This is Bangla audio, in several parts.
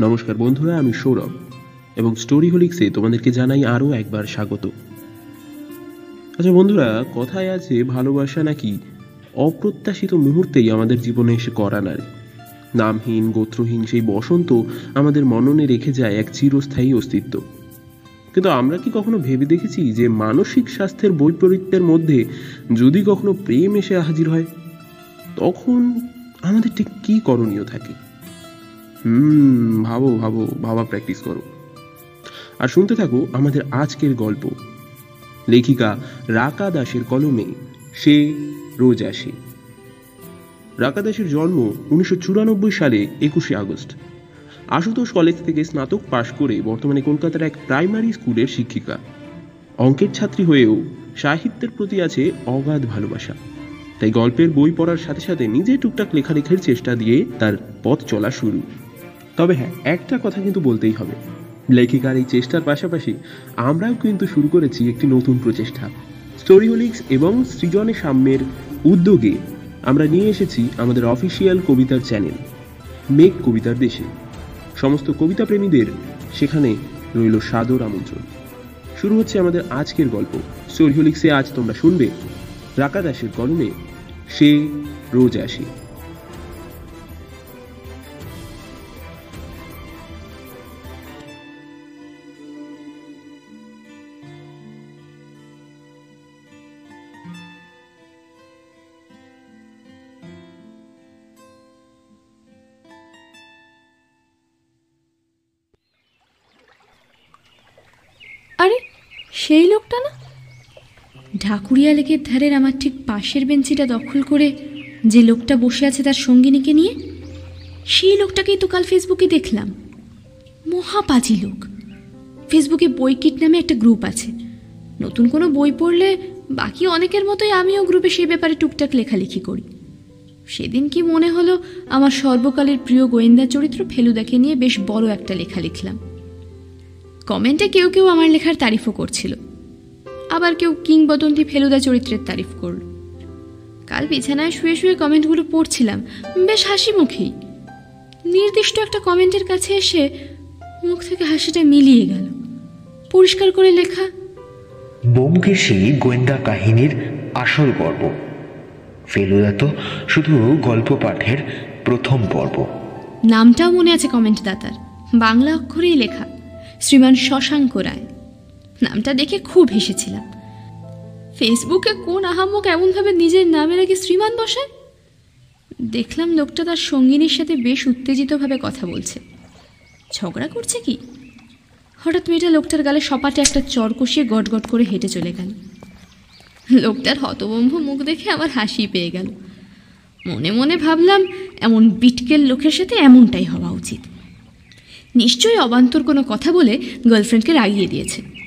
নমস্কার বন্ধুরা, আমি সৌরভ এবং স্টোরি হোলিক্সে তোমাদেরকে জানাই আরও একবার স্বাগত। আচ্ছা বন্ধুরা, কথায় আছে ভালোবাসা নাকি অপ্রত্যাশিত মুহূর্তেই আমাদের জীবনে এসে করা নারে। নামহীন, গোত্রহীন সেই বসন্ত আমাদের মননে রেখে যায় এক চিরস্থায়ী অস্তিত্ব। কিন্তু আমরা কি কখনো ভেবে দেখেছি যে মানসিক স্বাস্থ্যের বৈপরীত্যের মধ্যে যদি কখনো প্রেম এসে হাজির হয়, তখন আমাদের ঠিক কী করণীয় থাকে? হুম, ভাবো ভাবো, ভাবা প্র্যাকটিস করো। আর শুনতে থাকো আমাদের আজকের গল্প। লেখিকা রাকা দাসের কলমে সে রোজ আসে। রাকা দাসের জন্ম উনিশশো চুরানব্বই সালে একুশে আগস্ট। আশুতোষ কলেজ থেকে স্নাতক পাশ করে বর্তমানে কলকাতার এক প্রাইমারি স্কুলের শিক্ষিকা। অঙ্কের ছাত্রী হয়েও সাহিত্যের প্রতি আছে অগাধ ভালোবাসা। তাই গল্পের বই পড়ার সাথে সাথে নিজে টুকটাক লেখালেখির চেষ্টা দিয়ে তার পথ চলা শুরু। তবে হ্যাঁ একটা কথা কিন্তু বলতেই হবে। লেখিকার এই চেষ্টার পাশাপাশি আমরাও কিন্তু শুরু করেছি একটি নতুন প্রচেষ্টা। স্টোরিহোলিক্স এবং সৃজনে সাম্যের উদ্যোগে আমরা নিয়ে এসেছি আমাদের অফিসিয়াল কবিতার চ্যানেল মেঘ কবিতার দেশে। সমস্ত কবিতা প্রেমীদের সেখানে রইল সাদর আমন্ত্রণ। শুরু হচ্ছে আমাদের আজকের গল্প। স্টোরিহোলিক্সে আজ তোমরা শুনবে রাকা দাসের কলমে, সে রোজ আসে। লোকটা না? ঢাকুরিয়া লেকের ধারের আমার ঠিক পাশের বেঞ্চিটা দখল করে যে লোকটা বসে আছে তার সঙ্গিনীকে নিয়ে, সেই লোকটাকেই তো কাল ফেসবুকে দেখলাম। মহাপাজি লোক। ফেসবুকে বই কিট নামে একটা গ্রুপ আছে। নতুন কোনো বই পড়লে বাকি অনেকের মতোই আমিও গ্রুপে সে ব্যাপারে টুকটাক লেখালেখি করি। সেদিন কি মনে হলো আমার সর্বকালের প্রিয় গোয়েন্দা চরিত্র ফেলুদাকে নিয়ে বেশ বড় একটা লেখা লিখলাম। কমেন্টে কেউ কেউ আমার লেখার তারিফও করছিল। আবার কেউ কিংবদন্তি ফেলুদা চরিত্রের তারিফ করল। কাল বিছানায় শুয়ে শুয়ে কমেন্টগুলো পড়ছিলাম। বেশ হাসি মুখেই নির্দিষ্ট একটা কমেন্টের কাছে এসে মুখ থেকে হাসিটা মিলিয়ে গেল। পরিষ্কার করে লেখা বোমকেশী গোয়েন্দা কাহিনীর আসল পর্ব। ফেলুদা তো শুধু গল্প পাঠের প্রথম পর্ব। নামটাও মনে আছে কমেন্ট দাতার বাংলা অক্ষরেই লেখা শ্রীমান শশাঙ্ক রায়। নামটা দেখে খুব হেসেছিলাম। ফেসবুকে কোন আহাম্মক এমনভাবে নিজের নামের আগে শ্রীমান বসায় দেখলাম লোকটা তার সঙ্গিনীর সাথে বেশ উত্তেজিতভাবে কথা বলছে। ঝগড়া করছে কি? হঠাৎ মেয়েটা লোকটার গালে সপাটে একটা চর কষিয়ে গটগট করে হেঁটে চলে গেল। লোকটার হতবম্ভ মুখ দেখে আমার হাসি পেয়ে গেল। মনে মনে ভাবলাম, এমন বিটকেল লোকের সাথে এমনটাই হওয়া উচিত। নিশ্চয়ই অবান্তর কোনো কথা বলে গার্লফ্রেন্ডকে রাগিয়ে দিয়েছে।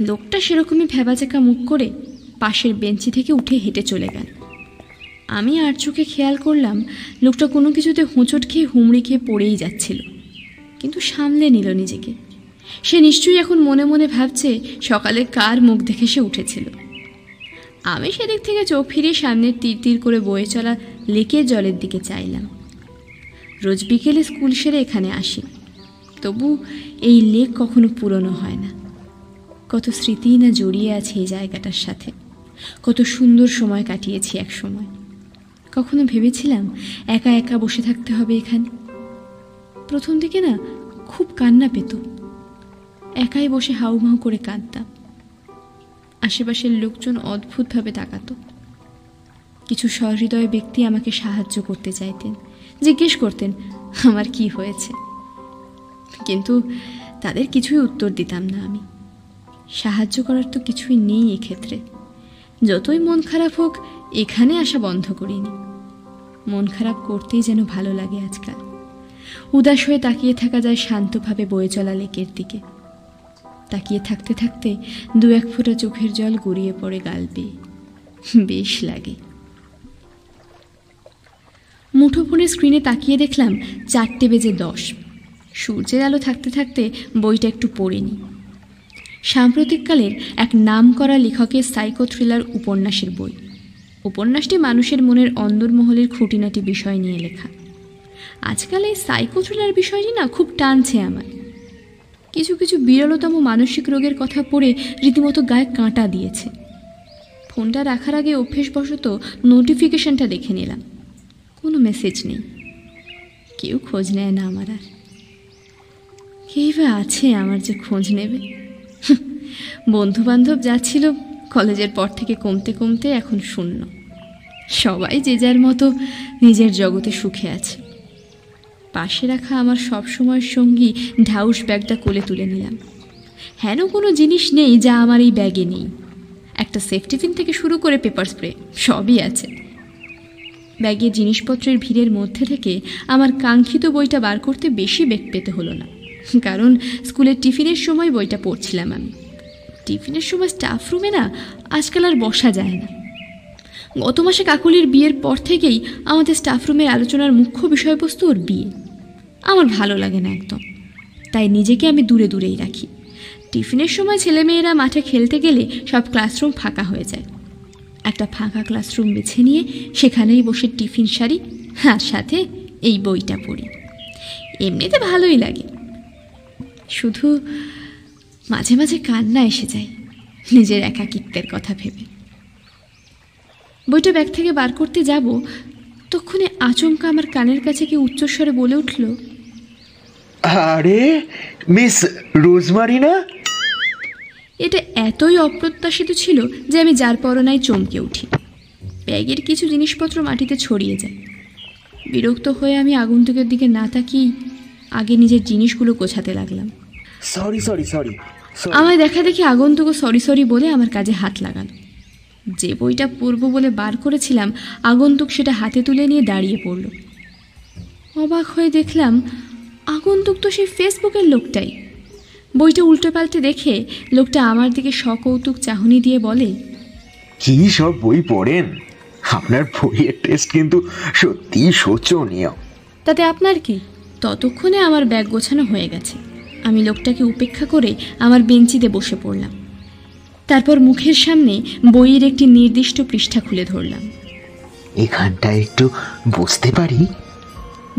লোকটা সেরকমই ভেবাচেকা মুখ করে পাশের বেঞ্চি থেকে উঠে হেঁটে চলে গেল। আমি আর চোখে খেয়াল করলাম লোকটা কোনো কিছুতে হোঁচট খেয়ে হুমড়ি খেয়ে পড়েই যাচ্ছিল। কিন্তু সামলে নিল নিজেকে। সে নিশ্চয়ই এখন মনে মনে ভাবছে সকালে কার মুখ দেখে সে উঠেছিল। আমি সেদিক থেকে চোখ ফিরিয়ে সামনের তীর তীর করে বয়ে চলা লেকের জলের দিকে চাইলাম। রোজ বিকেলে স্কুল সেরে এখানে আসি। তবু এই লেক কখনো পুরনো হয় না। কত স্মৃতি না জড়িয়ে আছে এই জায়গাটার সাথে। কত সুন্দর সময় কাটিয়েছি এক সময় কখনো ভেবেছিলাম একা একা বসে থাকতে হবে এখানে? প্রথম দিকে না, খুব কান্না পেত। একাই বসে হাউমাউ করে কাঁদতাম। আশেপাশের লোকজন অদ্ভুতভাবে তাকাতো। কিছু সহৃদয় ব্যক্তি আমাকে সাহায্য করতে চাইতেন, জিজ্ঞেস করতেন, আমার কি হয়েছে? কিন্তু তাদের কিছুই উত্তর দিতাম না আমি। সাহায্য করার তো কিছুই নেই এক্ষেত্রে। যতই মন খারাপ হোক, এখানে আসা বন্ধ করিনি। মন খারাপ করতেই যেন ভালো লাগে আজকাল। উদাস হয়ে তাকিয়ে থাকা যায় শান্তভাবে বয়ে চলা লেকের দিকে। তাকিয়ে থাকতে থাকতে দু এক ফোঁটা চোখের জল গড়িয়ে পড়ে গাল বেয়ে বেশ লাগে। মুঠোফোনের স্ক্রিনে তাকিয়ে দেখলাম চারটে বেজে দশ। সূর্যের আলো থাকতে থাকতে বইটা একটু পড়ে নিই সাম্প্রতিককালের এক নামকরা লেখকের সাইকো থ্রিলার উপন্যাসের বই। উপন্যাসটি মানুষের মনের অন্দরমহলের খুঁটিনাটি বিষয় নিয়ে লেখা। আজকাল এই সাইকো থ্রিলার বিষয়টি না খুব টানছে আমার কিছু কিছু বিরলতম মানসিক রোগের কথা পড়ে রীতিমতো গায়ে কাঁটা দিয়েছে। ফোনটা রাখার আগে অভ্যেসবশত নোটিফিকেশনটা দেখে নিলাম। কোনো মেসেজ নেই। কেউ খোঁজ নেয় না আমার আর। কেই আছে আমার যে খোঁজ নেবে? বন্ধু বান্ধব যা ছিল কলেজের পর থেকে কমতে কমতে এখন শূন্য। সবাই যে যার মতো নিজের জগতে সুখে আছে। পাশে রাখা আমার সবসময়ের সঙ্গী ঢাউস ব্যাগটা কোলে তুলে নিলাম। হেন কোনো জিনিস নেই যা আমার এই ব্যাগে নেই। একটা সেফটি পিন থেকে শুরু করে পেপার স্প্রে, সবই আছে। ব্যাগে জিনিসপত্রের ভিড়ের মধ্যে থেকে আমার কাঙ্ক্ষিত বইটা বার করতে বেশি বেগ পেতে হলো না। কারণ স্কুলের টিফিনের সময় বইটা পড়ছিলাম আমি। টিফিনের সময় স্টাফ রুমে না, আজকাল আর বসা যায় না। গত মাসে কাকুলির বিয়ের পর থেকেই আমাদের স্টাফ রুমের আলোচনার মুখ্য বিষয়বস্তু ওর বিয়ে। আমার ভালো লাগে না একদম। তাই নিজেকে আমি দূরে দূরেই রাখি। টিফিনের সময় ছেলেমেয়েরা মাঠে খেলতে গেলে সব ক্লাসরুম ফাঁকা হয়ে যায়। একটা ফাঁকা ক্লাসরুম বেছে নিয়ে সেখানেই বসে টিফিন সারি, আর সাথে এই বইটা পড়ি। এমনিতে ভালোই লাগে। শুধু মাঝে মাঝে কান্না এসে যায়। নিজের একাকিত্বের কথা ভেবে। বইটা ব্যাগ থেকে বার করতে যাব তখনই আচমকা আমার কানের কাছে কি উচ্চস্বরে বলে উঠল আরে মিস রোজমারিনা? এটা এতই অপ্রত্যাশিত ছিল যে আমি যার পরনায় চমকে উঠি। ব্যাগের কিছু জিনিসপত্র মাটিতে ছড়িয়ে যায়। বিরক্ত হয়ে আমি আগন্তুকের দিকে না তাকিয়ে আগে নিজের জিনিসগুলো গোছাতে লাগলাম। Sorry sorry sorry. আমায় দেখা দেখি আগন্তুক সরি সরি বলে আমার কাজে হাত লাগালো। যে বইটা পড়ব বলে বার করেছিলাম আগন্তুক সেটা হাতে তুলে নিয়ে দাঁড়িয়ে পড়ল। অবাক হয়ে দেখলাম আগন্তুক তো সেই ফেসবুকের লোকটাই। বইটা উল্টে পাল্টে দেখে লোকটা আমার দিকে সকৌতুক চাহনি দিয়ে বলে কি সব বই পড়েন। আপনার বইয়ের টেস্ট কিন্তু সত্যি শোচনীয়। তাতে আপনার কি? ততক্ষণে আমার ব্যাগ গোছানো হয়ে গেছে। আমি লোকটাকে উপেক্ষা করে আমার বেঞ্চিতে বসে পড়লাম। তারপর মুখের সামনে বইয়ের একটি নির্দিষ্ট পৃষ্ঠা খুলে ধরলাম। এখানটা একটু বসতে পারি?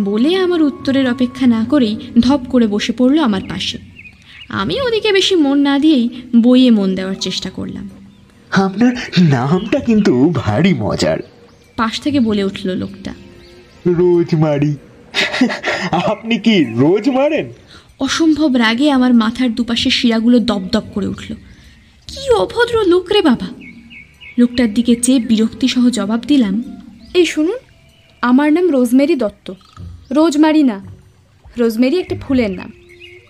বলে আমার উত্তরের অপেক্ষা না করেই ধপ করে বসে পড়ল আমার পাশে। আমি ওদিকে বেশি মন না দিয়েই বইয়ে মন দেওয়ার চেষ্টা করলাম। আপনার নামটা কিন্তু ভারী মজার। পাশ থেকে বলে উঠল লোকটা। রোজ মারি আপনি কি রোজ মারেন? অসম্ভব রাগে আমার মাথার দুপাশে শিরাগুলো দপদপ করে উঠল। কি অভদ্র লোক রে বাবা। লোকটার দিকে চেয়ে বিরক্তিসহ জবাব দিলাম এই শুনুন আমার নাম রোজমেরি দত্ত। রোজমারি না রোজমেরি একটা ফুলের নাম।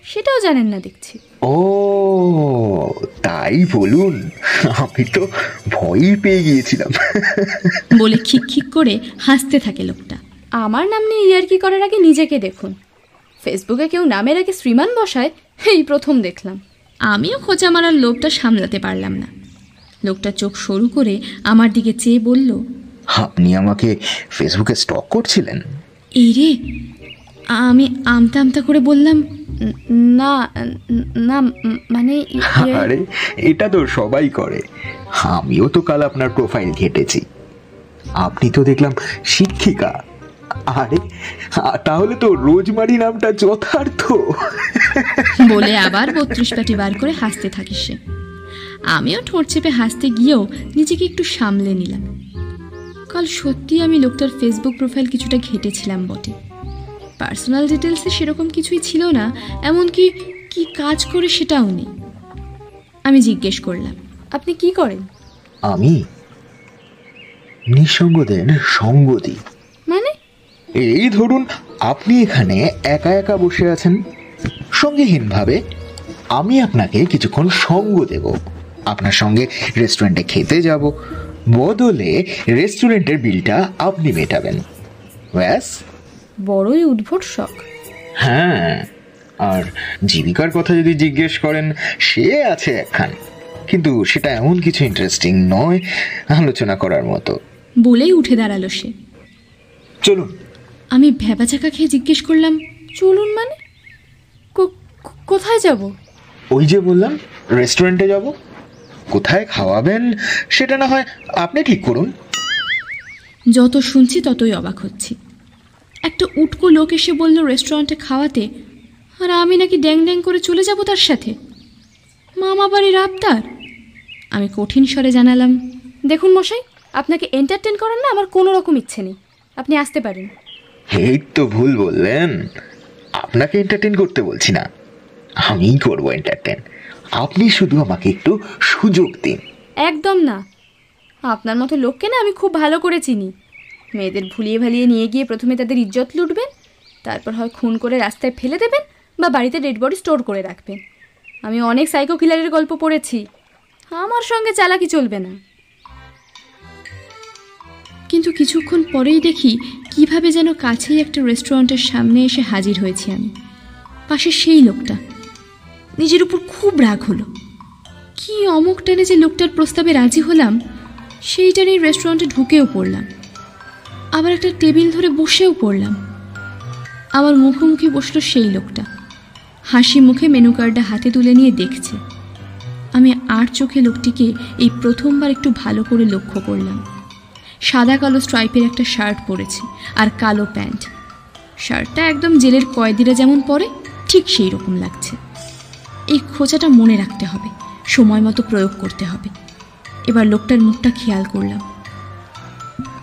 সেটাও জানেন না দেখছি। ও তাই বলুন আমি তো ভয়ই পেয়ে গিয়েছিলাম। বলে খিক খিক করে হাসতে থাকে লোকটা। আমার নাম নিয়ে ইয়ার্কি করার আগে নিজেকে দেখুন। ফেসবুকে কেউ নামের আগে শ্রীমান বসায় এই প্রথম দেখলাম। আমিও খোঁজা মারার লোকটা সামলাতে পারলাম না। লোকটা চোখ সরু করে আমার দিকে চেয়ে বলল আপনি আমাকে ফেসবুকে স্টক করছিলেন? এই রে আমি আমতা আমতা করে বললাম না না মানে ইয়ে-" আরে এটা তো সবাই করে। আমিও তো কাল আপনার প্রোফাইল ঘেটেছি। আপনি তো দেখলাম শিক্ষিকা। আরে তাহলে তো রোজমারি নামটা যথার্থ। বলে আবার বত্রিশ পাটি বার করে হাসতে থাকে সে। আমিও ঠোঁট চেপে হাসতে গিয়েও নিজেকে একটু সামলে নিলাম। কাল সত্যি আমি লোকটার ফেসবুক প্রোফাইল কিছুটা ঘেটেছিলাম বটে। পার্সোনাল ডিটেলসে সেরকম কিছুই ছিল না এমনকি কি কাজ করে সেটাও নেই। আমি জিজ্ঞেস করলাম আপনি কি করেন? আমি নিঃসঙ্গদের সঙ্গ দিই। এই ধরুন আপনি এখানে একা একা বসে আছেন। সঙ্গীহীনভাবে আমি আপনাকে কিছুক্ষণ সঙ্গ দেব। আপনার সঙ্গে রেস্টুরেন্টে খেতে যাব। বদলে রেস্টুরেন্টের বিলটা আপনি মেটাবেন। ব্যাস। বড়ই উদ্ভট শখ। হ্যাঁ আর জীবিকার কথা যদি জিজ্ঞেস করেন সে আছে একখান। কিন্তু সেটা এমন কিছু ইন্টারেস্টিং নয় আলোচনা করার মতো। বলেই উঠে দাঁড়াল সে। চলুন আমি ভ্যাবাচাকা খেয়ে জিজ্ঞেস করলাম চলুন মানে? কোথায় যাব? ওই যে বললাম রেস্টুরেন্টে যাব। কোথায় খাওয়াবেন সেটা না হয় আপনি ঠিক করুন। যত শুনছি ততই অবাক হচ্ছি। একটা উটকো লোক এসে বলল রেস্টুরেন্টে খাওয়াতে আর আমি নাকি ড্যাং ড্যাং করে চলে যাব তার সাথে? মামা বাড়ির আবদার? আমি কঠিন স্বরে জানালাম দেখুন মশাই আপনাকে এন্টারটেন করার না আমার কোনো রকম ইচ্ছে নেই। আপনি আসতে পারেন। এই তো ভুল বললেন। আপনাকে এন্টারটেন করতে বলছি না। আমিই করব এন্টারটেন আপনি শুধু আমাকে একটু সুযোগ দিন। একদম না। আপনার মতো লোককে না আমি খুব ভালো করে চিনি। মেয়েদের ভুলিয়ে ভালিয়ে নিয়ে গিয়ে প্রথমে তাদের ইজ্জত লুটবেন, তারপর হয় খুন করে রাস্তায় ফেলে দেবেন বা বাড়িতে ডেড বডি স্টোর করে রাখবেন। আমি অনেক সাইকো কিলারের গল্প পড়েছি। আমার সঙ্গে চালাকি চলবে না। কিন্তু কিছুক্ষণ পরেই দেখি কীভাবে যেন কাছেই একটা রেস্টুরেন্টের সামনে এসে হাজির হয়েছি আমি পাশে সেই লোকটা। নিজের উপর খুব রাগ হলো। কি অমুক টেনে যে লোকটার প্রস্তাবে রাজি হলাম সেই সেইটারই রেস্টুরেন্টে ঢুকেও পড়লাম। আবার একটা টেবিল ধরে বসেও পড়লাম। আমার মুখোমুখি বসল সেই লোকটা। হাসি মুখে মেনু কার্ডটা হাতে তুলে নিয়ে দেখছে। আমি আর চোখে লোকটিকে এই প্রথমবার একটু ভালো করে লক্ষ্য করলাম। সাদা কালো স্ট্রাইপের একটা শার্ট পরেছে আর কালো প্যান্ট। শার্টটা একদম জেলের কয়েদিরা যেমন পরে, ঠিক সেই রকম লাগছে। এই খোঁচাটা মনে রাখতে হবে, সময় মতো প্রয়োগ করতে হবে। এবার লোকটার মুখটা খেয়াল করলাম।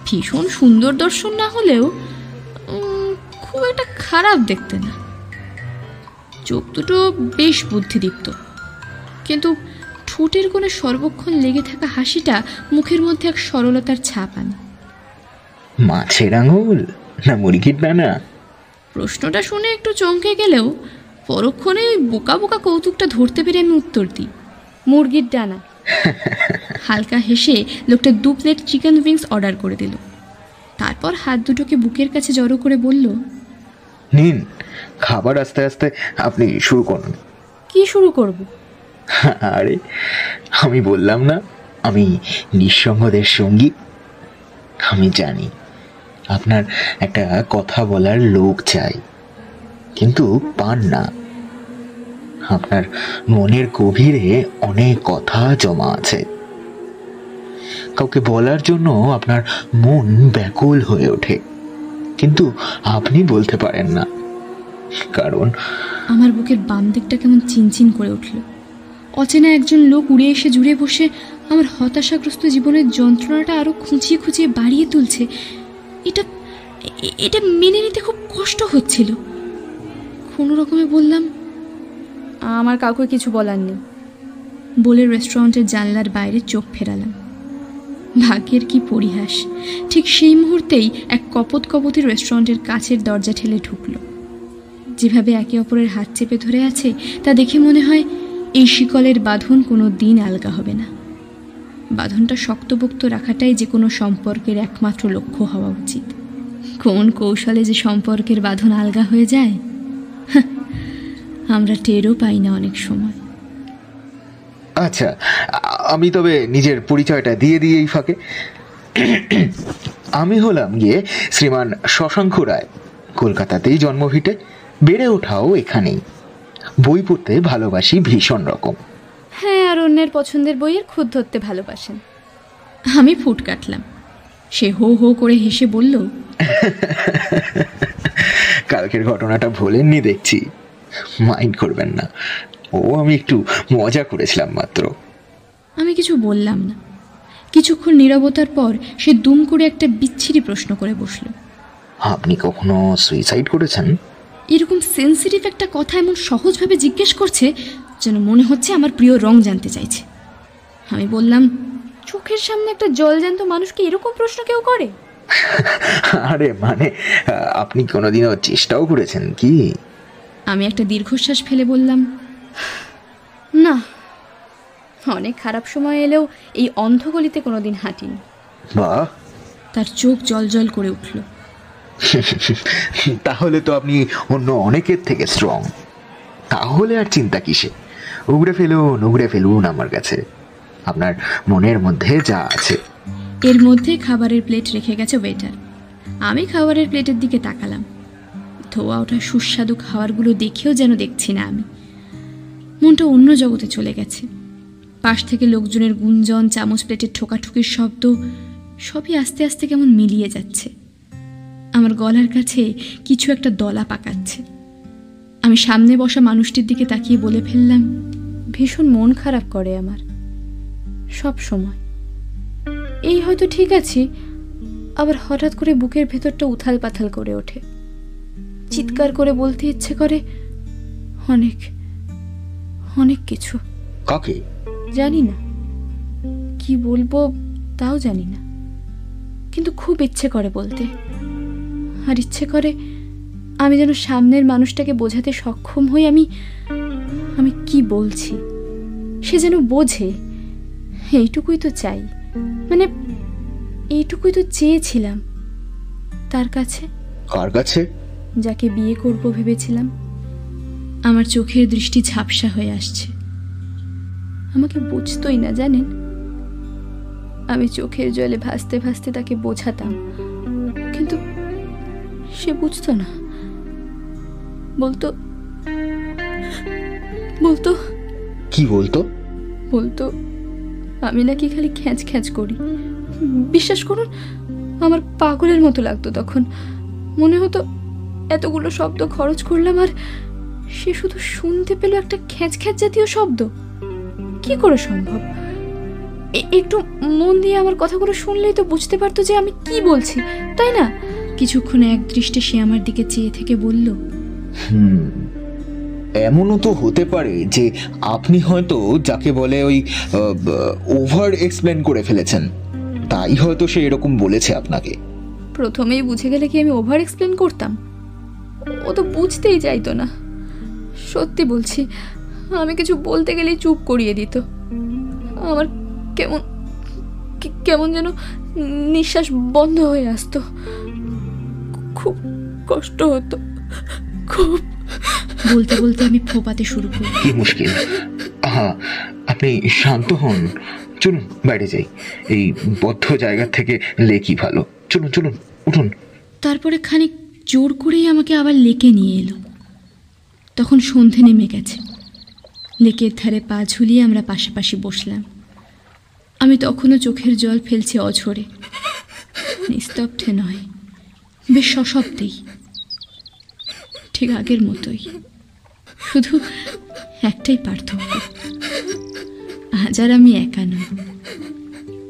ভীষণ সুন্দর দর্শন না হলেও খুব একটা খারাপ দেখতে না। চোখ দুটো বেশ বুদ্ধিদীপ্ত। কিন্তু ঠোঁটের কোণে সর্বক্ষণ লেগে থাকা হাসিটা মুখের মধ্যে এক সরলতার ছাপ আনে। মাছের আঙুল না মুরগির ডানা প্রশ্নটা শুনে একটু চমকে গেলেও পরক্ষণে ওই বোকা বোকা কৌতুকটা ধরতে পেরে আমি উত্তর দিই মুরগির ডানা হালকা হেসে লোকটা দু প্লেট চিকেন উইংস অর্ডার করে দিল। তারপর হাত দুটোকে বুকের কাছে জড়ো করে বলল নিন খাবার আস্তে আস্তে আপনি শুরু করুন। কি শুরু করব? আরে, আমি বললাম না, আমি নিঃসঙ্গদের সঙ্গী। আমি জানি, আপনার একটা কথা বলার লোক চাই, কিন্তু পান না। আপনার মনের গভীরে অনেক কথা জমা আছে। কাউকে বলার জন্য আপনার মন ব্যাকুল হয়ে ওঠে, কিন্তু আপনি বলতে পারেন না, কারণ আমার বুকের বাম দিকটা কেমন চিনচিন করে উঠল। অচেনা একজন লোক উড়ে এসে জুড়ে বসে আমার হতাশাগ্রস্ত জীবনের যন্ত্রণাটা আরও খুঁচিয়ে খুঁচিয়ে বাড়িয়ে তুলছে। এটা এটা মেনে নিতে খুব কষ্ট হচ্ছিল। কোনো রকমে বললাম আমার কাউকে কিছু বলার নেই। বলে রেস্টুরেন্টের জানলার বাইরে চোখ ফেরালাম। ভাগ্যের কি পরিহাস। ঠিক সেই মুহূর্তেই এক কপত কপতি রেস্টুরেন্টের কাছের দরজা ঠেলে ঢুকলো। যেভাবে একে অপরের হাত চেপে ধরে আছে তা দেখে মনে হয় এই শিকলের বাঁধন কোনো দিন আলগা হবে না। বাঁধনটা শক্তপোক্ত রাখাটাই যে কোনো সম্পর্কের একমাত্র লক্ষ্য হওয়া উচিত। কোন কৌশলে যে সম্পর্কের বাঁধন আলগা হয়ে যায়? আমরা টেরও পাই না অনেক সময়। আচ্ছা আমি তবে নিজের পরিচয়টা দিয়ে দিই এই ফাঁকে। আমি হলাম গিয়ে শ্রীমান শশাঙ্ক রায়। কলকাতাতেই জন্মভিটে বেড়ে ওঠাও এখানেই। বই পড়তে ভালোবাসি ভীষণ রকম। হ্যাঁ আর অন্যের পছন্দের বইয়ের খুদ ধরতে ভালোবাসেন। আমি ফুট কাটলাম। সে হো হো করে হেসে বলল কালকের ঘটনাটা ভোলেননি দেখছি। মাইন্ড করবেন না। ও আমি একটু মজা করেছিলাম মাত্র। আমি কিছু বললাম না। কিছুক্ষণ নিরবতার পর সে দুম করে একটা বিচ্ছিরি প্রশ্ন করে বসল। আপনি কখনো সুইসাইড করেছেন? এরকম সেন্সিটিভ একটা কথা এমন সহজভাবে জিজ্ঞেস করছে যেন মনে হচ্ছে আমার প্রিয় রং জানতে চাইছে। আমি বললাম চোখের সামনে একটা জলজ্যান্ত মানুষকে এরকম প্রশ্ন কেউ করে? আরে মানে আপনি কোনোদিনও চেষ্টাও করেছেন কি? আমি একটা দীর্ঘশ্বাস ফেলে বললাম না অনেক খারাপ সময় এলেও এই অন্ধগলিতে কোনোদিন হাঁটিনি। বাহ! তার চোখ জলজল করে উঠল। তাহলে তো আপনি অন্য অনেকের থেকে স্ট্রং তাহলে আর চিন্তা কিসে? উগড়ে ফেলুন উগড়ে ফেলুন আমার কাছে। আপনার মনের মধ্যে যা আছে। এর মধ্যে খাবারের প্লেট রেখে গেছে ওয়েটার আমি খাবারের প্লেটের দিকে তাকালাম। ধোয়া ওঠা সুস্বাদু খাবারগুলো দেখেও যেন দেখছি না আমি। মনটা অন্য জগতে চলে গেছে। পাশ থেকে লোকজনের গুঞ্জন, চামচ প্লেটের ঠোকাঠুকির শব্দ, সবই আস্তে আস্তে কেমন মিলিয়ে যাচ্ছে। আমার গলার কাছে কিছু একটা দলা পাকাচ্ছে। আমি সামনে বসা মানুষটির দিকে তাকিয়ে বলে ফেললাম ভীষণ মন খারাপ করে আমার। সব সময়। এই হয়তো ঠিক আছি আবার হঠাৎ করে বুকের ভেতরটা উথাল পাথাল করে ওঠে। চিৎকার করে বলতে ইচ্ছে করে অনেক অনেক কিছু। কাকে? জানি না। কি বলব তাও জানি না। কিন্তু খুব ইচ্ছে করে বলতে। আর ইচ্ছে করে আমি যেন সামনের মানুষটাকে বোঝাতে সক্ষম হই আমি আমি কি বলছি? সে যেন বোঝে। এইটুকুই তো চাই। মানে এইটুকুই তো চেয়েছিলাম। তার কাছে? কার কাছে? যাকে বিয়ে করব ভেবেছিলাম। আমার চোখের দৃষ্টি ঝাপসা হয়ে আসছে। আমাকে বুঝতোই না জানেন? আমি চোখের জলে ভাসতে ভাসতে তাকে বোঝাতাম। সে বুঝতো না। বলতো বলতো কি বলতো? বলতো আমি নাকি খালি খ্যাঁচ খ্যাঁচ করি। বিশ্বাস করুন আমার পাগলের মতো লাগতো তখন। মনে হতো এতগুলো শব্দ খরচ করলাম আর সে শুধু শুনতে পেল একটা খ্যাঁচ খ্যাঁচ জাতীয় শব্দ। কি করে সম্ভব? একটু মন দিয়ে আমার কথাগুলো শুনলেই তো বুঝতে পারতো যে আমি কি বলছি তাই না? কিছুক্ষণ এক দৃষ্টে সে আমার দিকে চেয়ে থেকে বলল হুম এমনও তো হতে পারে যে আপনি হয়তো যাকে বলে ওই ওভার এক্সপ্লেন করে ফেলেছেন। তাই হয়তো সে এরকম বলেছে আপনাকে। প্রথমেই বুঝে গেলে কি আমি ওভার এক্সপ্লেন করতাম? ও তো বুঝতেই চাইতো না। সত্যি বলছি আমি কিছু বলতে গেলেই চুপ করিয়ে দিত। আমার কেমন কেমন যেন নিঃশ্বাস বন্ধ হয়ে আসতো। খুব কষ্ট হতো। খুব। বলতে বলতে আমি ফোপাতে শুরু করি। কি মুশকিল। হ্যাঁ আপনি শান্ত হন। চলুন বাইরে যাই। এই বদ্ধ জায়গা থেকে লেকি ভালো। চলুন চলুন উঠুন। তারপরে খানিক জোর করেই আমাকে আবার লেকে নিয়ে এলো। তখন সন্ধে নেমে গেছে। লেকের ধারে পা ঝুলিয়ে আমরা পাশাপাশি বসলাম। আমি তখনও চোখের জল ফেলছি অঝরে। নিস্তব্ধে নয়। বেশ সশব্দেই ঠিক আগের মতোই। শুধু একটাই পার্থক্য। আজ আর আমি একা নই।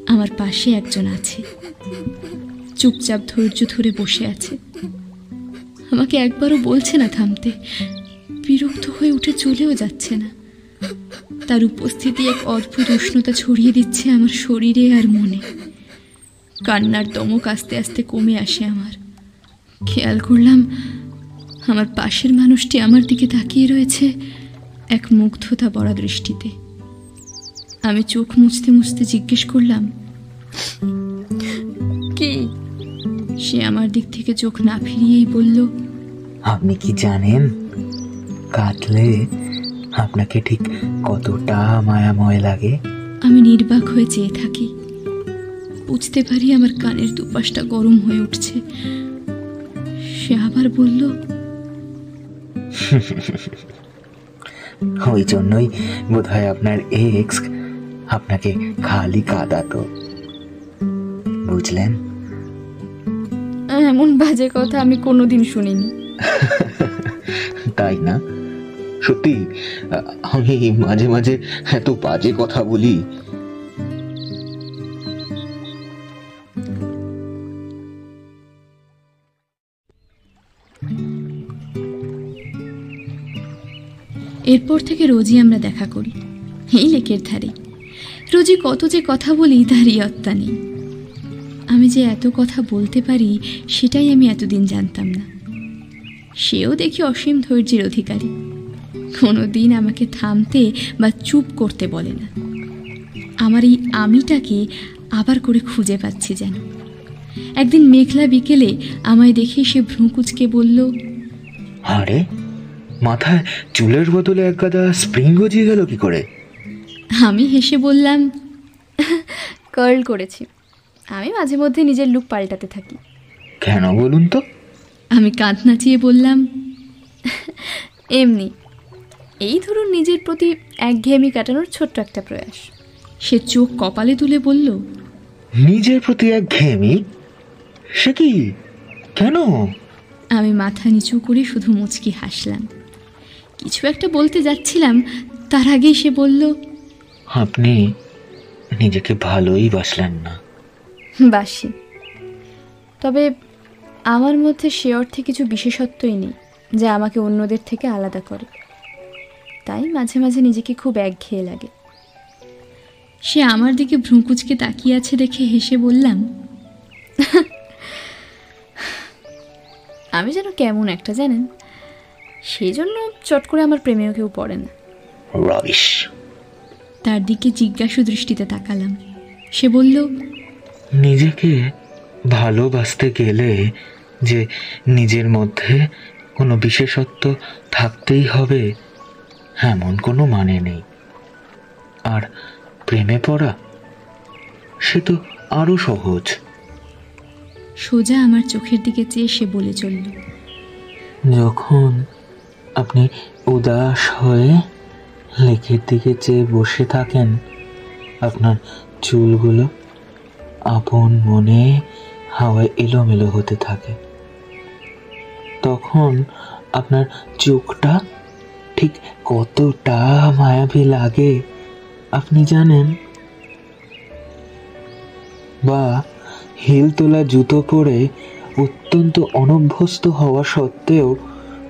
আমার পাশে একজন আছে। চুপচাপ ধৈর্য ধরে বসে আছে। আমাকে একবারও বলছে না থামতে। বিরক্ত হয়ে উঠে চলেও যাচ্ছে না। তার উপস্থিতি এক অদ্ভুত উষ্ণতা ছড়িয়ে দিচ্ছে আমার শরীরে আর মনে। কান্নার দমক আস্তে আস্তে কমে আসে আমার। খেয়াল করলাম আমার পাশের মানুষটি আমার দিকে তাকিয়ে রয়েছে এক মুগ্ধতা বড়া দৃষ্টিতে। আমি চোখ মুছতে মুছতে জিজ্ঞেস করলাম কি? সে আমার দিক থেকে চোখ না ফিরিয়েই বলল আপনি কি জানেন কাটলে আপনাকে ঠিক কতটা মায়াময় লাগে? আমি নির্বাক হয়ে চেয়ে থাকি। বুঝতে পারি আমার কানের দুপাশটা গরম হয়ে উঠছে। সে আবার বলল ওই জন্যই বোধ হয় আপনার এক্স আপনাকে খালি কাঁদাতো। বুঝলেন? এমন বাজে কথা আমি কোনোদিন শুনিনি। তাই না? সত্যি আমি মাঝে মাঝে এত বাজে কথা বলি। এরপর থেকে রোজই আমরা দেখা করি। এই লেকের ধারে। রোজই কত যে কথা বলি তার ইয়ত্তা নেই। আমি যে এত কথা বলতে পারি, সেটাই আমি এতদিন জানতাম না। সেও দেখি অসীম ধৈর্যের অধিকারী। কোনো দিন আমাকে থামতে বা চুপ করতে বলে না। আমার এই আমিটাকে আবার করে খুঁজে পাচ্ছি যেন। একদিন মেঘলা বিকেলে আমায় দেখে সে ভ্রুকুচকে বলল, আরে মাথায় চুলের বদলে এক গাদা স্প্রিং গজিয়ে গেল কি করে? আমি হেসে বললাম কার্ল করেছি। আমি মাঝে মধ্যে নিজের লুক পাল্টাতে থাকি। কেন বলুন তো? আমি কাঁধ নাচিয়ে বললাম এমনি এই ধরুন নিজের প্রতি একঘেয়েমি কাটানোর ছোট্ট একটা প্রয়াস। সে চোখ কপালে তুলে বলল নিজের প্রতি এক ঘেমি সে কি? কেন? আমি মাথা নিচু করে শুধু মুচকি হাসলাম। কিছু একটা বলতে যাচ্ছিলাম তার আগেই সে বলল আপনি নিজেকে ভালোই বাসলেন না। বাসি। তবে আমার মধ্যে সে অর্থে কিছু বিশেষত্বই নেই যা আমাকে অন্যদের থেকে আলাদা করে। তাই মাঝে মাঝে নিজেকে খুব একঘেয়ে লাগে। সে আমার দিকে ভ্রুকুচকে তাকিয়ে আছে দেখে হেসে বললাম আমি যেন কেমন একটা জানেন? সেই জন্য চট করে আমার প্রেমেও কেউ পড়ে না। রবিশ তার দিকে জিজ্ঞাসু দৃষ্টিতে তাকালাম। সে বলল নিজেকে ভালোবাসতে গেলে যে নিজের মধ্যে কোনো বিশেষত্ব থাকতেই হবে এমন কোনো মানে নেই। আর প্রেমে পড়া সে তো আরও সহজ। সোজা আমার চোখের দিকে চেয়ে সে বলে চলল যখন আপনি উদাস হয়ে লেকের দিকে চেয়ে বসে থাকেন। আপনার চুলগুলো আপন মনে হাওয়ায় এলোমেলো হতে থাকে। তখন আপনার চোখটা ঠিক কতটা মায়াবী লাগে, আপনি জানেন? বা হিল তোলা জুতো পরে অত্যন্ত অনভ্যস্ত হওয়া সত্ত্বেও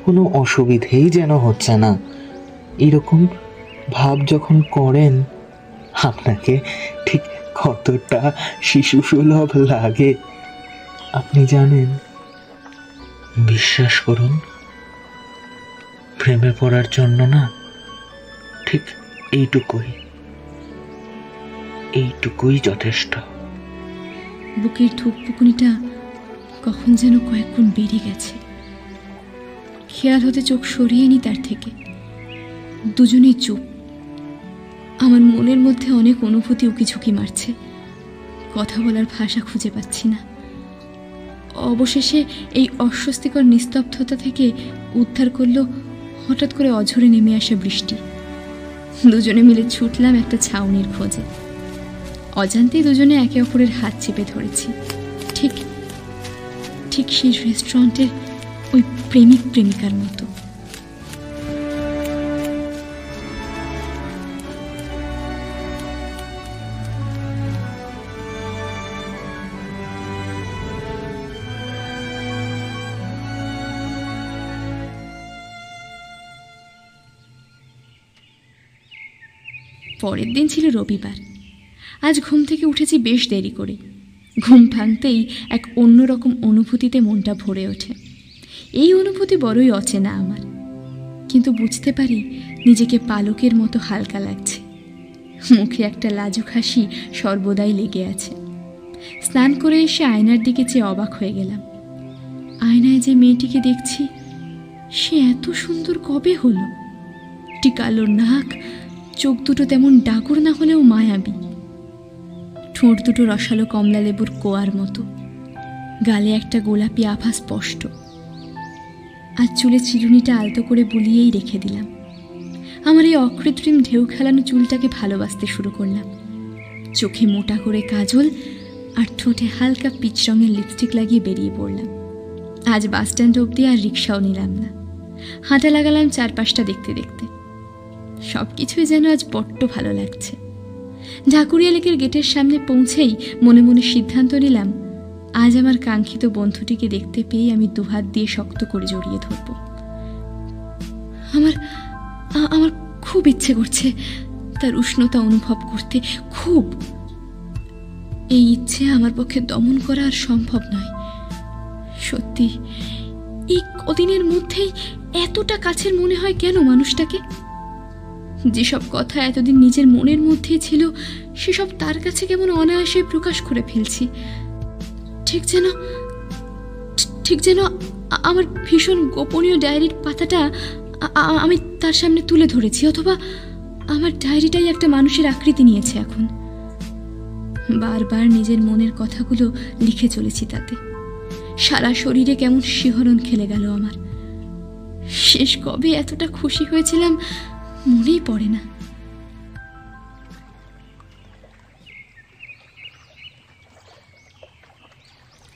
কোনো অসুবিধেই যেন হচ্ছে না। এরকম ভাব যখন করেন, আপনাকে ঠিক কতটা শিশু সুলভ লাগে? আপনি জানেন, বিশ্বাস করুন, প্রেমে পড়ার জন্য না, ঠিক এইটুকুই এইটুকুই যথেষ্ট। বুকের থুকপুকুনিটা কখন যেন কয়েক গুণ বেড়ে গেছে। খেয়াল হতে চোখ সরিয়ে নি তার থেকে। দুজনেই চুপ। আমার মনের মধ্যে অনেক অনুভূতি উকিঝুঁকি মারছে। কথা বলার ভাষা খুঁজে পাচ্ছি না। অবশেষে এই অস্বস্তিকর নিস্তব্ধতা থেকে উদ্ধার করল হঠাৎ করে অঝরে নেমে আসা বৃষ্টি। দুজনে মিলে ছুটলাম একটা ছাউনির খোঁজে। অজান্তেই দুজনে একে অপরের হাত চেপে ধরেছি। ঠিক ঠিক সেই রেস্টুরেন্টের ওই প্রেমিক, প্রেমিকার মতো। পরের দিন ছিল রবিবার। আজ ঘুম থেকে উঠেছি বেশ দেরি করে। ঘুম ভাঙতেই এক অন্যরকম অনুভূতিতে মনটা ভরে ওঠে। এই অনুভূতি বড়ই অচেনা আমার। কিন্তু বুঝতে পারি নিজেকে পালকের মতো হালকা লাগছে। মুখে একটা লাজুক হাসি সর্বদাই লেগে আছে। স্নান করে এসে আয়নার দিকে চেয়ে অবাক হয়ে গেলাম। আয়নায় যে মেয়েটিকে দেখছি, সে এত সুন্দর কবে হলো? টিকালো নাক, চোখ দুটো তেমন ডাগর না হলেও মায়াবী। ঠোঁট দুটো রসালো কমলা লেবুর কোয়ার মতো। গালে একটা গোলাপি আভা স্পষ্ট। আর চুলে চিরুনিটা আলতো করে বুলিয়েই রেখে দিলাম। আমার এই অকৃত্রিম ঢেউ খেলানো চুলটাকে ভালোবাসতে শুরু করলাম। চোখে মোটা করে কাজল আর ঠোঁটে হালকা পিচ রঙের লিপস্টিক লাগিয়ে বেরিয়ে পড়লাম। আজ বাস স্ট্যান্ড অবধি আর রিক্সাও নিলাম না। হাঁটা লাগালাম চারপাশটা দেখতে দেখতে। সব কিছুই যেন আজ বড্ড ভালো লাগছে। ঢাকুরিয়া লেকের গেটের সামনে পৌঁছেই মনে মনে সিদ্ধান্ত নিলাম আজ আমার কাঙ্ক্ষিত বন্ধুটিকে দেখতে পেয়ে আমি দুহাত দিয়ে শক্ত করে জড়িয়ে ধরব। আমার আমার খুব ইচ্ছে করছে তার উষ্ণতা অনুভব করতে, খুব। এই ইচ্ছে আমার পক্ষে দমন করা আর সম্ভব নয়। সত্যি, এই কদিনের মধ্যেই এতটা কাছের মনে হয় কেন মানুষটাকে? যেসব কথা এতদিন নিজের মনের মধ্যেই ছিল, সেসব তার কাছে কেমন অনায়াসে প্রকাশ করে ফেলছি। ঠিক যেন ঠিক যেন আমার ভীষণ গোপনীয় ডায়েরির পাতাটা আমি তার সামনে তুলে ধরেছি, অথবা আমার ডায়েরিটাই একটা মানুষের আকৃতি নিয়েছে এখন। বারবার নিজের মনের কথাগুলো লিখে চলেছি তাতে। সারা শরীরে কেমন শিহরণ খেলে গেল আমার। শেষ কবে এতটা খুশি হয়েছিলাম মনেই পড়ে না।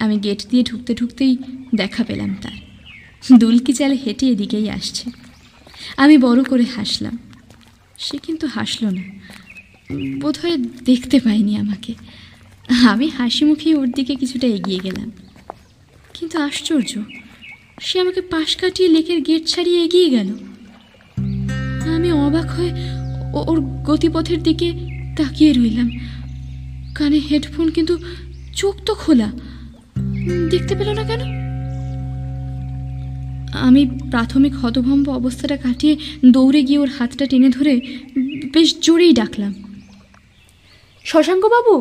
আমি গেট দিয়ে ঢুকতে ঢুকতেই দেখা পেলাম তার। দুলকি চালে হেঁটে এদিকেই আসছে। আমি বড় করে হাসলাম। সে কিন্তু হাসলো না। বোধহয় দেখতে পাইনি আমাকে। আমি হাসি মুখেই ওর দিকে কিছুটা এগিয়ে গেলাম। কিন্তু আশ্চর্য, সে আমাকে পাশ কাটিয়ে লেকের গেট ছাড়িয়ে এগিয়ে গেল। আমি অবাক হয়ে ওর গতিপথের দিকে তাকিয়ে রইলাম। কানে হেডফোন কিন্তু চোখ তো খোলা। দেখতে পেল না কেন? আমি প্রাথমিক হতভম্ব অবস্থাটা কাটিয়ে দৌড়ে গিয়ে ওর হাতটা টেনে ধরে বেশ জোরেই ডাকলাম। শশাঙ্কবাবু?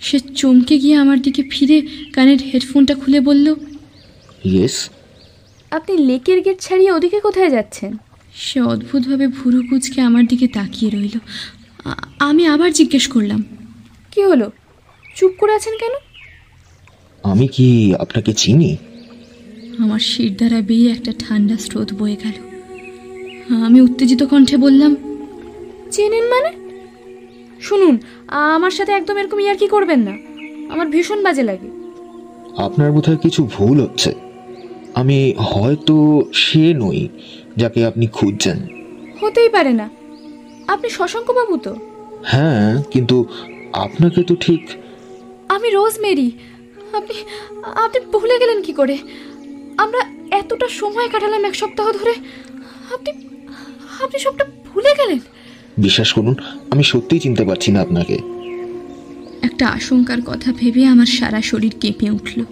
সে চমকে গিয়ে আমার দিকে ফিরে কানের হেডফোনটা খুলে বলল ইয়েস? আপনি লেকের গেট ছাড়িয়ে ওদিকে কোথায় যাচ্ছেন? সে অদ্ভুতভাবে ভুরু কুচকে আমার দিকে তাকিয়ে রইল। আমি আবার জিজ্ঞেস করলাম কি হলো? চুপ করে আছেন কেন? আমি কি আপনাকে চিনি? আমার শির দ্বারা বেয়ে একটা ঠান্ডা স্রোত বয়ে গেল। আমি উত্তেজিত কণ্ঠে বললাম চেনেন মানে? শুনুন আমার সাথে একদম এরকম ইয়ার কি করবেন না? আমার ভীষণ বাজে লাগে। আপনার বোধহয় কিছু ভুল হচ্ছে। আমি হয়তো সে নই যাকে আপনি খুঁজছেন। হতেই পারে না। আপনি শশাঙ্কবাবু তো? হ্যাঁ কিন্তু আপনাকে তো ঠিক আমি রোজমেরি। আপনি আপনি ভুলে গেলেন কি করে? আমরা এতটা সময় কাটালাম এক সপ্তাহ ধরে। আপনি আপনি সবটা ভুলে গেলেন। বিশ্বাস করুন আমি সত্যিই চিনতে পারছি না আপনাকে। একটা আশঙ্কার কথা ভেবে আমার সারা শরীর কেঁপে উঠল।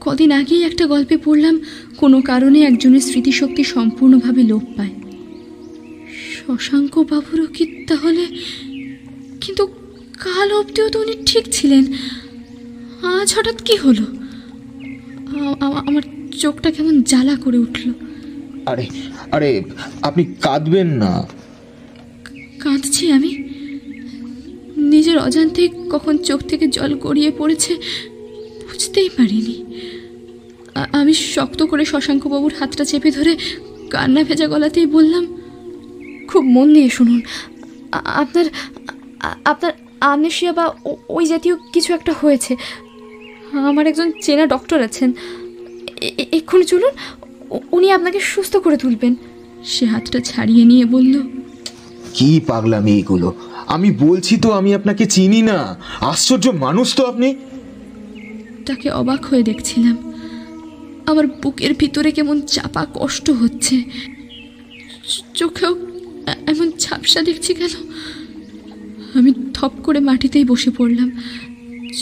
কদিন আগেই একটা গল্পে পড়লাম কোনো কারণে একজনের স্মৃতিশক্তি সম্পূর্ণভাবে লোপ পায়। শশাঙ্ক বাবুরও কি তাহলে? কিন্তু কাল অবধিও তো উনি ঠিক ছিলেন। আজ হঠাৎ কি হলো? আমার চোখটা কেমন জ্বালা করে উঠল। আরে আরে আপনি কাঁদবেন না। কাঁদছি আমি? নিজের অজান্তে কখন চোখ থেকে জল গড়িয়ে পড়েছে বুঝতেই পারিনি। আমি শক্ত করে শশাঙ্কবাবুর হাতটা চেপে ধরে কান্না ভেজা গলাতেই বললাম খুব মন দিয়ে শুনুন আপনার আপনার আমনেশিয়া বা ওই জাতীয় কিছু একটা হয়েছে আমার একজন চেনা ডক্টর আছেন। এক্ষুনি চলুন উনি আপনাকে সুস্থ করে তুলবেন। সে হাতটা ছাড়িয়ে নিয়ে বলল কি পাগলামি এগুলো? আমি বলছি তো আমি আপনাকে চিনি না। আশ্চর্য মানুষ তো আপনি। তাকে অবাক হয়ে দেখছিলাম। আমার বুকের ভিতরে কেমন চাপা কষ্ট হচ্ছে। চোখেও এমন ঝাপসা দেখছি কেন? আমি থপ করে মাটিতেই বসে পড়লাম।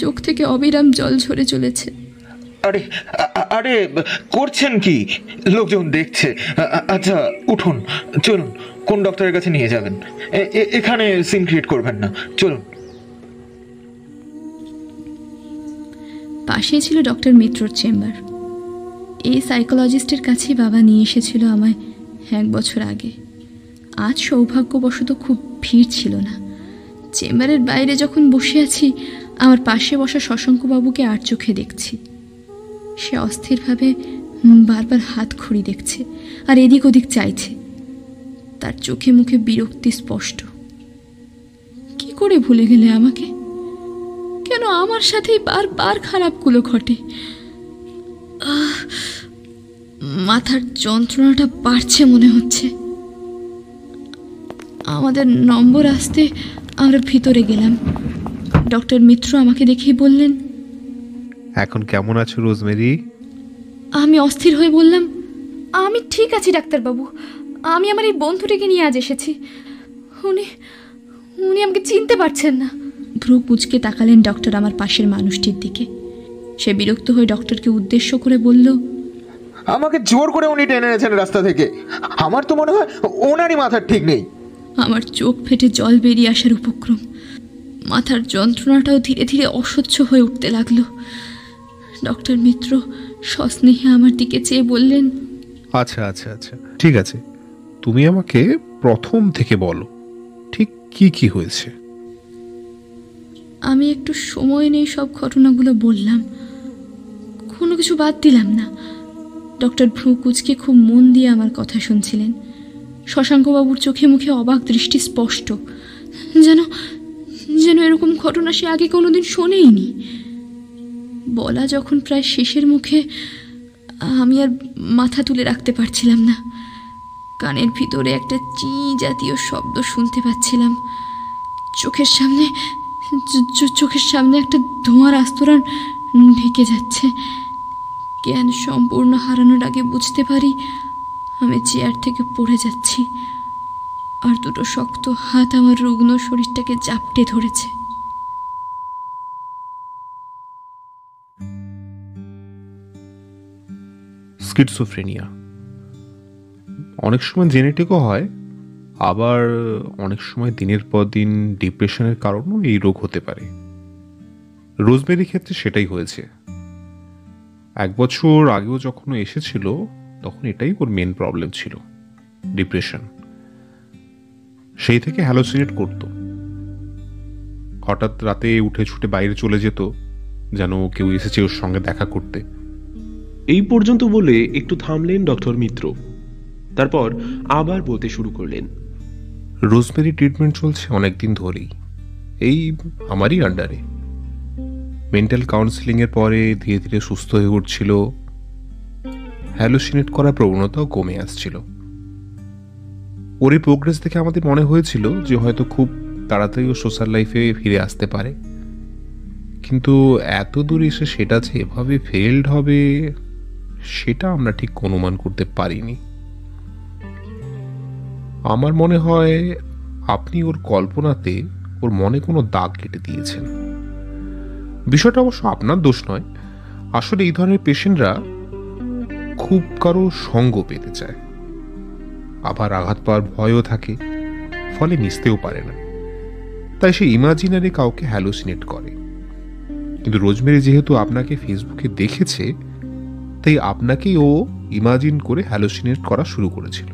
চোখ থেকে অবিরাম জল ঝরে চলেছে। আরে আরে করছেন কি? লোকজন দেখছে। আচ্ছা উঠুন চলুন কোন ডক্টরের কাছে নিয়ে যাবেন? এখানে সিন ক্রিয়েট করবেন না চলুন। পাশেই ছিল ডক্টর মিত্রর চেম্বার। এই সাইকোলজিস্টের কাছেই বাবা নিয়ে এসেছিল আমায় এক বছর আগে। আজ সৌভাগ্যবশত খুব ভিড় ছিল না। চেম্বারের বাইরে যখন বসে আছি আমার পাশে বসা শশাঙ্কবাবুকে আর চোখে দেখছি। সে অস্থিরভাবে বারবার হাত খড়ি দেখছে আর এদিক ওদিক চাইছে। তার চোখে মুখে বিরক্তি স্পষ্ট। কি করে ভুলে গেলে আমাকে? কেন আমার সাথেই বারবার খারাপগুলো ঘটে? মাথার যন্ত্রণাটা বাড়ছে মনে হচ্ছে। আমাদের নম্বর আসতে আমরা ভিতরে গেলাম। ডক্টর মিত্র আমাকে দেখেই বললেন। এখন কেমন আছো রোজমেরি? আমি অস্থির হয়ে বললাম আমি ঠিক আছি ডাক্তারবাবু। আমি আমার এই বন্ধুটিকে নিয়ে আজ এসেছি। উনি উনি আমাকে চিনতে পারছেন না। ভ্রু কুচকে তাকালেন ডক্টর আমার পাশের মানুষটির দিকে। সে বিরক্ত হয়ে ডক্টরকে উদ্দেশ্য করে বলল আমাকে জোর করে উনি টেনে এনেছেন রাস্তা থেকে। আমার তো মনে হয় ওনারই মাথার ঠিক নেই। আমার চোখ ফেটে জল বেরিয়ে আসার উপক্রম। মাথার যন্ত্রণাটাও ধীরে ধীরে অসহ্য হয়ে উঠতে লাগল। ডক্টর মিত্র সস্নেহে আমার দিকে চেয়ে বললেন আচ্ছা আচ্ছা আচ্ছা ঠিক আছে। তুমি আমাকে প্রথম থেকে বলো ঠিক কি কি হয়েছে? আমি একটু সময় নেই সব ঘটনাগুলো বললাম। কোনো কিছু বাদ দিলাম না। ডক্টর ভ্রু কুচকে খুব মন দিয়ে আমার কথা শুনছিলেন। শশাঙ্কবাবুর চোখে মুখে অবাক দৃষ্টি স্পষ্ট। যেন যেন এরকম ঘটনা সে আগে কোনোদিন শোনেইনি। বলা যখন প্রায় শেষের মুখে, আমি আর মাথা তুলে রাখতে পারছিলাম না। কানের ভিতরে একটা চি জাতীয় শব্দ শুনতে পাচ্ছিলাম। চোখের সামনে চোখের সামনে একটা ধোঁয়ার আস্তরণ ঢেকে যাচ্ছে। জ্ঞান সম্পূর্ণ হারানোর আগে বুঝতে পারি, আমি চেয়ার থেকে পড়ে যাচ্ছি। আর দুটো শক্ত হাত আমার রুগ্ন শরীরটাকে জাপটে ধরেছে। স্কিটসোফ্রেনিয়া অনেক সময় জেনেটিকও হয়, আবার অনেক সময় দিনের পর দিন ডিপ্রেশনের কারণেও এই রোগ হতে পারে। রোজমেরির ক্ষেত্রে সেটাই হয়েছে। এক বছর আগেও যখন এসেছিল, তখন এটাই ওর মেন প্রবলেম ছিল ডিপ্রেশন সেই থেকে হ্যালোসিনেট করত। হঠাৎ রাতে উঠে ছুটে বাইরে চলে যেত যেন কেউ এসেছে ওর সঙ্গে দেখা করতে। এই পর্যন্ত বলে একটু থামলেন ডক্টর মিত্র। তারপর আবার বলতে শুরু করলেন। রোজমেরি ট্রিটমেন্ট চলছে অনেক দিন ধরেই। এই আমারই আন্ডারে। মেন্টাল কাউন্সিলিংয়ের পরে ধীরে ধীরে সুস্থ হয়ে উঠছিল। হ্যালোসিনেট করার প্রবণতাও কমে আসছিল। ওর এই প্রোগ্রেস দেখে আমাদের মনে হয়েছিল যে হয়তো খুব তাড়াতাড়ি ও সোশ্যাল লাইফে ফিরে আসতে পারে। কিন্তু এত দূর এসে সেটা যে এভাবে ফেল্ড হবে, সেটা আমরা ঠিক অনুমান করতে পারিনি। আমার মনে হয় আপনি ওর কল্পনাতে ওর মনে কোনো দাগ কেটে দিয়েছেন। বিষয়টা অবশ্য আপনার দোষ নয়। আসলে এই ধরনের পেশেন্টরা খুব কারও সঙ্গ পেতে চায়। আবার আঘাত পাওয়ার ভয়ও থাকে ফলে মিশতেও পারে না। তাই সে ইমাজিনারি কাউকে হ্যালোসিনেট করে। কিন্তু রোজমেরি যেহেতু আপনাকে ফেসবুকে দেখেছে তাই আপনাকেই ও ইমাজিন করে হ্যালোসিনেট করা শুরু করেছিল।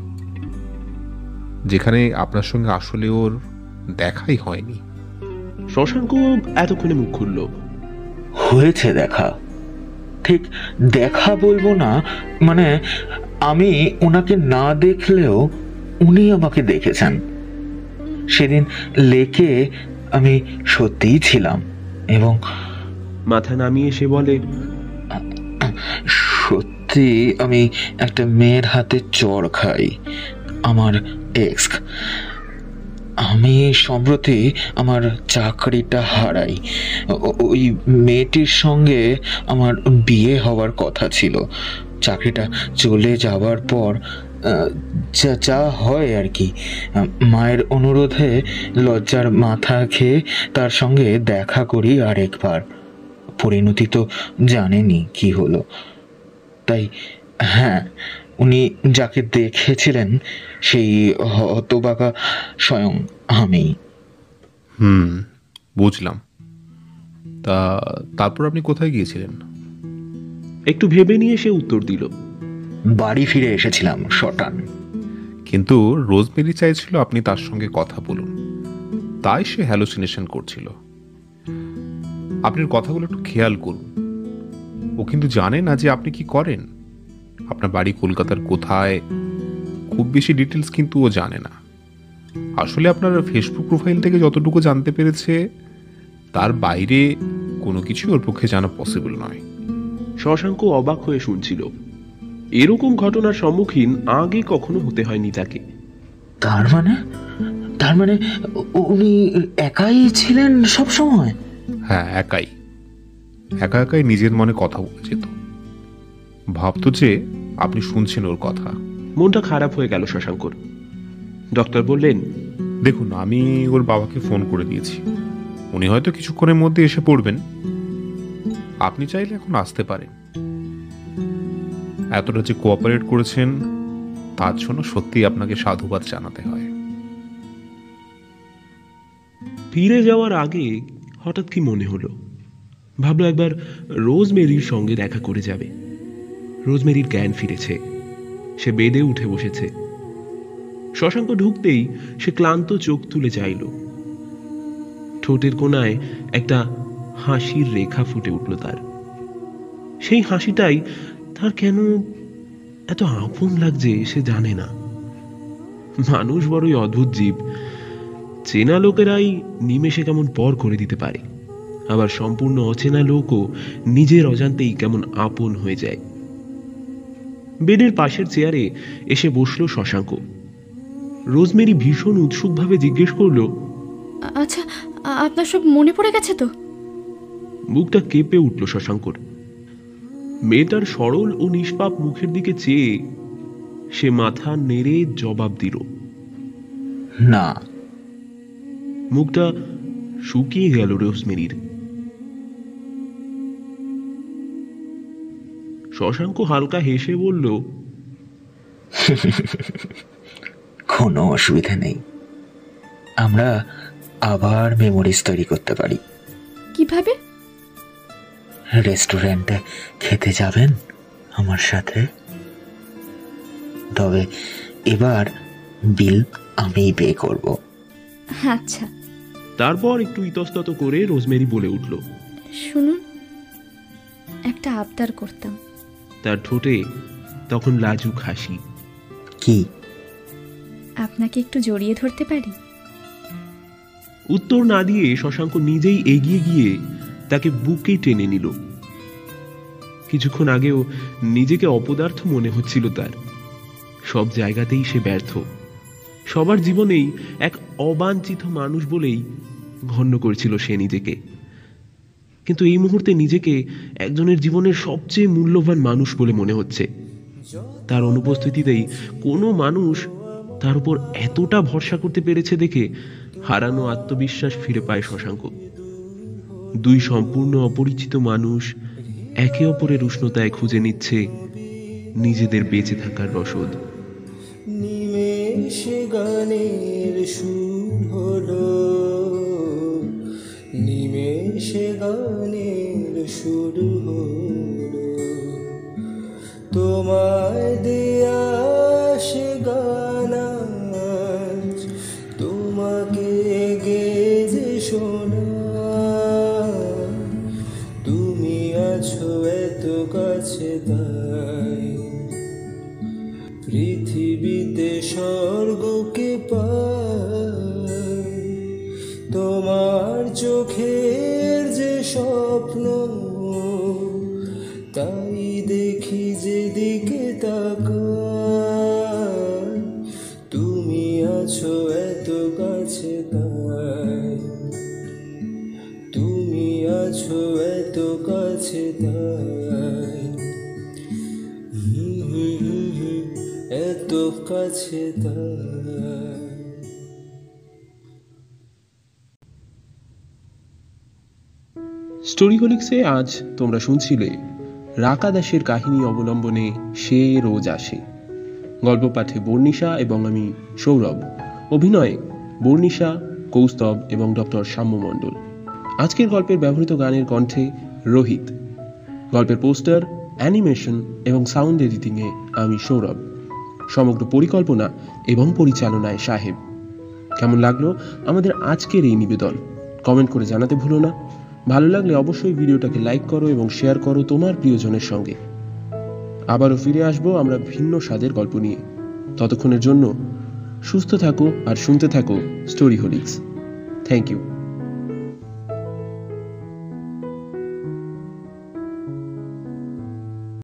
যেখানে আপনার সঙ্গে আসলে ওর দেখাই হয়নি। শশাঙ্ক এতক্ষণে মুখ খুলল। হয়েছে দেখা। ঠিক দেখা বলব না মানে আমি ওনাকে না দেখলেও উনি আমাকে দেখেছেন। সেদিন লেকে আমি সত্যিই ছিলাম এবং মাথা নামিয়ে সে বলে সত্যি আমি একটা মেয়ের হাতে চড় খাই আমার এক্স আমি সম্প্রতি আমার চাকরিটা হারাই। ওই মেয়েটির সঙ্গে আমার বিয়ে হওয়ার কথা ছিল। চাকরিটা চলে যাওয়ার পর যা যা হয় আর কি। মায়ের অনুরোধে লজ্জার মাথা খেয়ে তার সঙ্গে দেখা করি আরেকবার। পরিণতি তো জানেনি কি হলো। তাই হ্যাঁ উনি যাকে দেখেছিলেন, সেই হতবাকা স্বয়ং আমি হুম, বুঝলাম। তা, তারপর আপনি কোথায় গিয়েছিলেন? একটু ভেবে নিয়ে সে উত্তর দিল। বাড়ি ফিরে এসেছিলাম শটান। কিন্তু রোজমেরি চাইছিল আপনি তার সঙ্গে কথা বলুন। তাই সে হ্যালোসিনেশন করছিল। আপনার কথাগুলো একটু খেয়াল করুন। ও কিন্তু জানে না যে আপনি কি করেন। আপনার বাড়ি কলকাতার কোথায় খুব বেশি ডিটেলস কিন্তু ও জানে না। আসলে আপনার ফেসবুক প্রোফাইল থেকে যতটুকু জানতে পেরেছে তার বাইরে কোনো কিছু ওর পক্ষে জানা পসিবল নয়। শশাঙ্ক অবাক হয়ে শুনছিল। এরকম ঘটনার সম্মুখীন আগে কখনো হতে হয়নি তাকে। তার মানে? তার মানে উনি একাই ছিলেন সব সময় হ্যাঁ একাই। একা একাই নিজের মনে কথা বলে যেত। ভাবতো যে আপনি শুনছেন ওর কথা। মনটা খারাপ হয়ে গেল শশাঙ্কর। ডক্টর বললেন দেখুন আমি ওর বাবাকে ফোন করে দিয়েছি। উনি হয়তো কিছুক্ষণের মধ্যে এসে পড়বেন। আপনি চাইলে এখন আসতে পারেন। এতটা যে কোঅপারেট করেছেন, তার জন্য সত্যি আপনাকে সাধুবাদ জানাতে হয়। ফিরে যাওয়ার আগে হঠাৎ কি মনে হলো? ভাবলো একবার রোজমেরির সঙ্গে দেখা করে যাবে। রোজমেরির জ্ঞান ফিরেছে। সে বেদে উঠে বসেছে। শশাঙ্ক ঢুকতেই সে ক্লান্ত চোখ তুলে চাইল। ঠোঁটের কোনায় একটা হাসির রেখা ফুটে উঠল তার। সেই হাসিটাই তার কেন এত আপন লাগছে সে জানে না। মানুষ বড়ই অদ্ভুত জীব। চেনা লোকেরাই নিমেষে কেমন পর করে দিতে পারে। আবার সম্পূর্ণ অচেনা লোকও নিজের অজান্তেই কেমন আপন হয়ে যায়। বেডের পাশের চেয়ারে এসে বসল শশাঙ্ক। রোজমেরি ভীষণ উৎসুকভাবে জিজ্ঞেস করল আচ্ছা আপনার সব মনে পড়ে গেছে তো? মুখটা কেঁপে উঠল শশাঙ্কর। মেয়েটার সরল ও নিষ্পাপ মুখের দিকে চেয়ে সে মাথা নেড়ে জবাব দিল না। মুখটা শুকিয়ে গেল রোজমেরির। শশাঙ্ক হালকা হেসে বলল কোনো অসুবিধা নেই। আমরা আবার মেমোরিজ তৈরি করতে পারি। কীভাবে? রেস্টুরেন্টে খেতে যাবেন আমার সাথে? তবে এবার বিল আমিই পে করব। আচ্ছা। তারপর একটু ইতস্তত করে রোজমেরি বলে উঠল। শুনুন একটা আবদার করতাম। তার ঠোঁটে তখন লাজুক হাসি। কি? আপনাকে একটু জড়িয়ে ধরতে পারি? উত্তর না দিয়ে শশাঙ্ক নিজেই এগিয়ে গিয়ে তাকে বুকেই টেনে নিল। কিছুক্ষণ আগেও নিজেকে অপদার্থ মনে হচ্ছিল তার। সব জায়গাতেই সে ব্যর্থ। সবার জীবনেই এক অবাঞ্ছিত মানুষ বলেই ঘন্য করেছিল সে নিজেকে। কিন্তু এই মুহূর্তে নিজেকে একজনের জীবনের সবচেয়ে মূল্যবান মানুষ বলে মনে হচ্ছে। তার অনুপস্থিতিতেই কোনো মানুষ তার উপর এতটা ভরসা করতে পেরেছে দেখে হারানো আত্মবিশ্বাস ফিরে পায় শশাঙ্ক। দুই সম্পূর্ণ অপরিচিত মানুষ একে অপরের উষ্ণতায় খুঁজে নিচ্ছে নিজেদের বেঁচে থাকার রসদ নিমেষে গানের নিমেষে গানের সুর তোমায় দেয়া সে গান কাছে তাই। পৃথিবীতে স্বর্গকে পাই। তোমার চোখের যে স্বপ্ন তাই দেখি যেদিকে তাকাই। তাই স্টোরি হোলিক্সে আজ তোমরা শুনছিলে রাকা দাসের কাহিনী অবলম্বনে সে রোজ আসে। গল্প পাঠে বর্ণিশা এবং আমি সৌরভ। অভিনয়ে বর্ণিশা, কৌস্তব এবং ডক্টর সাম্য মণ্ডল। আজকের গল্পের ব্যবহৃত গানের কণ্ঠে রোহিত। গল্পের পোস্টার, অ্যানিমেশন এবং সাউন্ড এডিটিংয়ে আমি সৌরভ। সমগ্র পরিকল্পনা এবং পরিচালনায় সাহেব। কেমন লাগল আমাদের আজকের এই নিবেদন? কমেন্ট করে জানাতে ভুলো না। ভালো লাগলে অবশ্যই ভিডিওটাকে লাইক করো এবং শেয়ার করো তোমার প্রিয়জনের সঙ্গে। আবারও ফিরে আসব আমরা ভিন্ন স্বাদের গল্প নিয়ে। ততক্ষণের জন্য সুস্থ থাকো আর শুনতে থাকো স্টোরি হোলিক্স থ্যাংক ইউ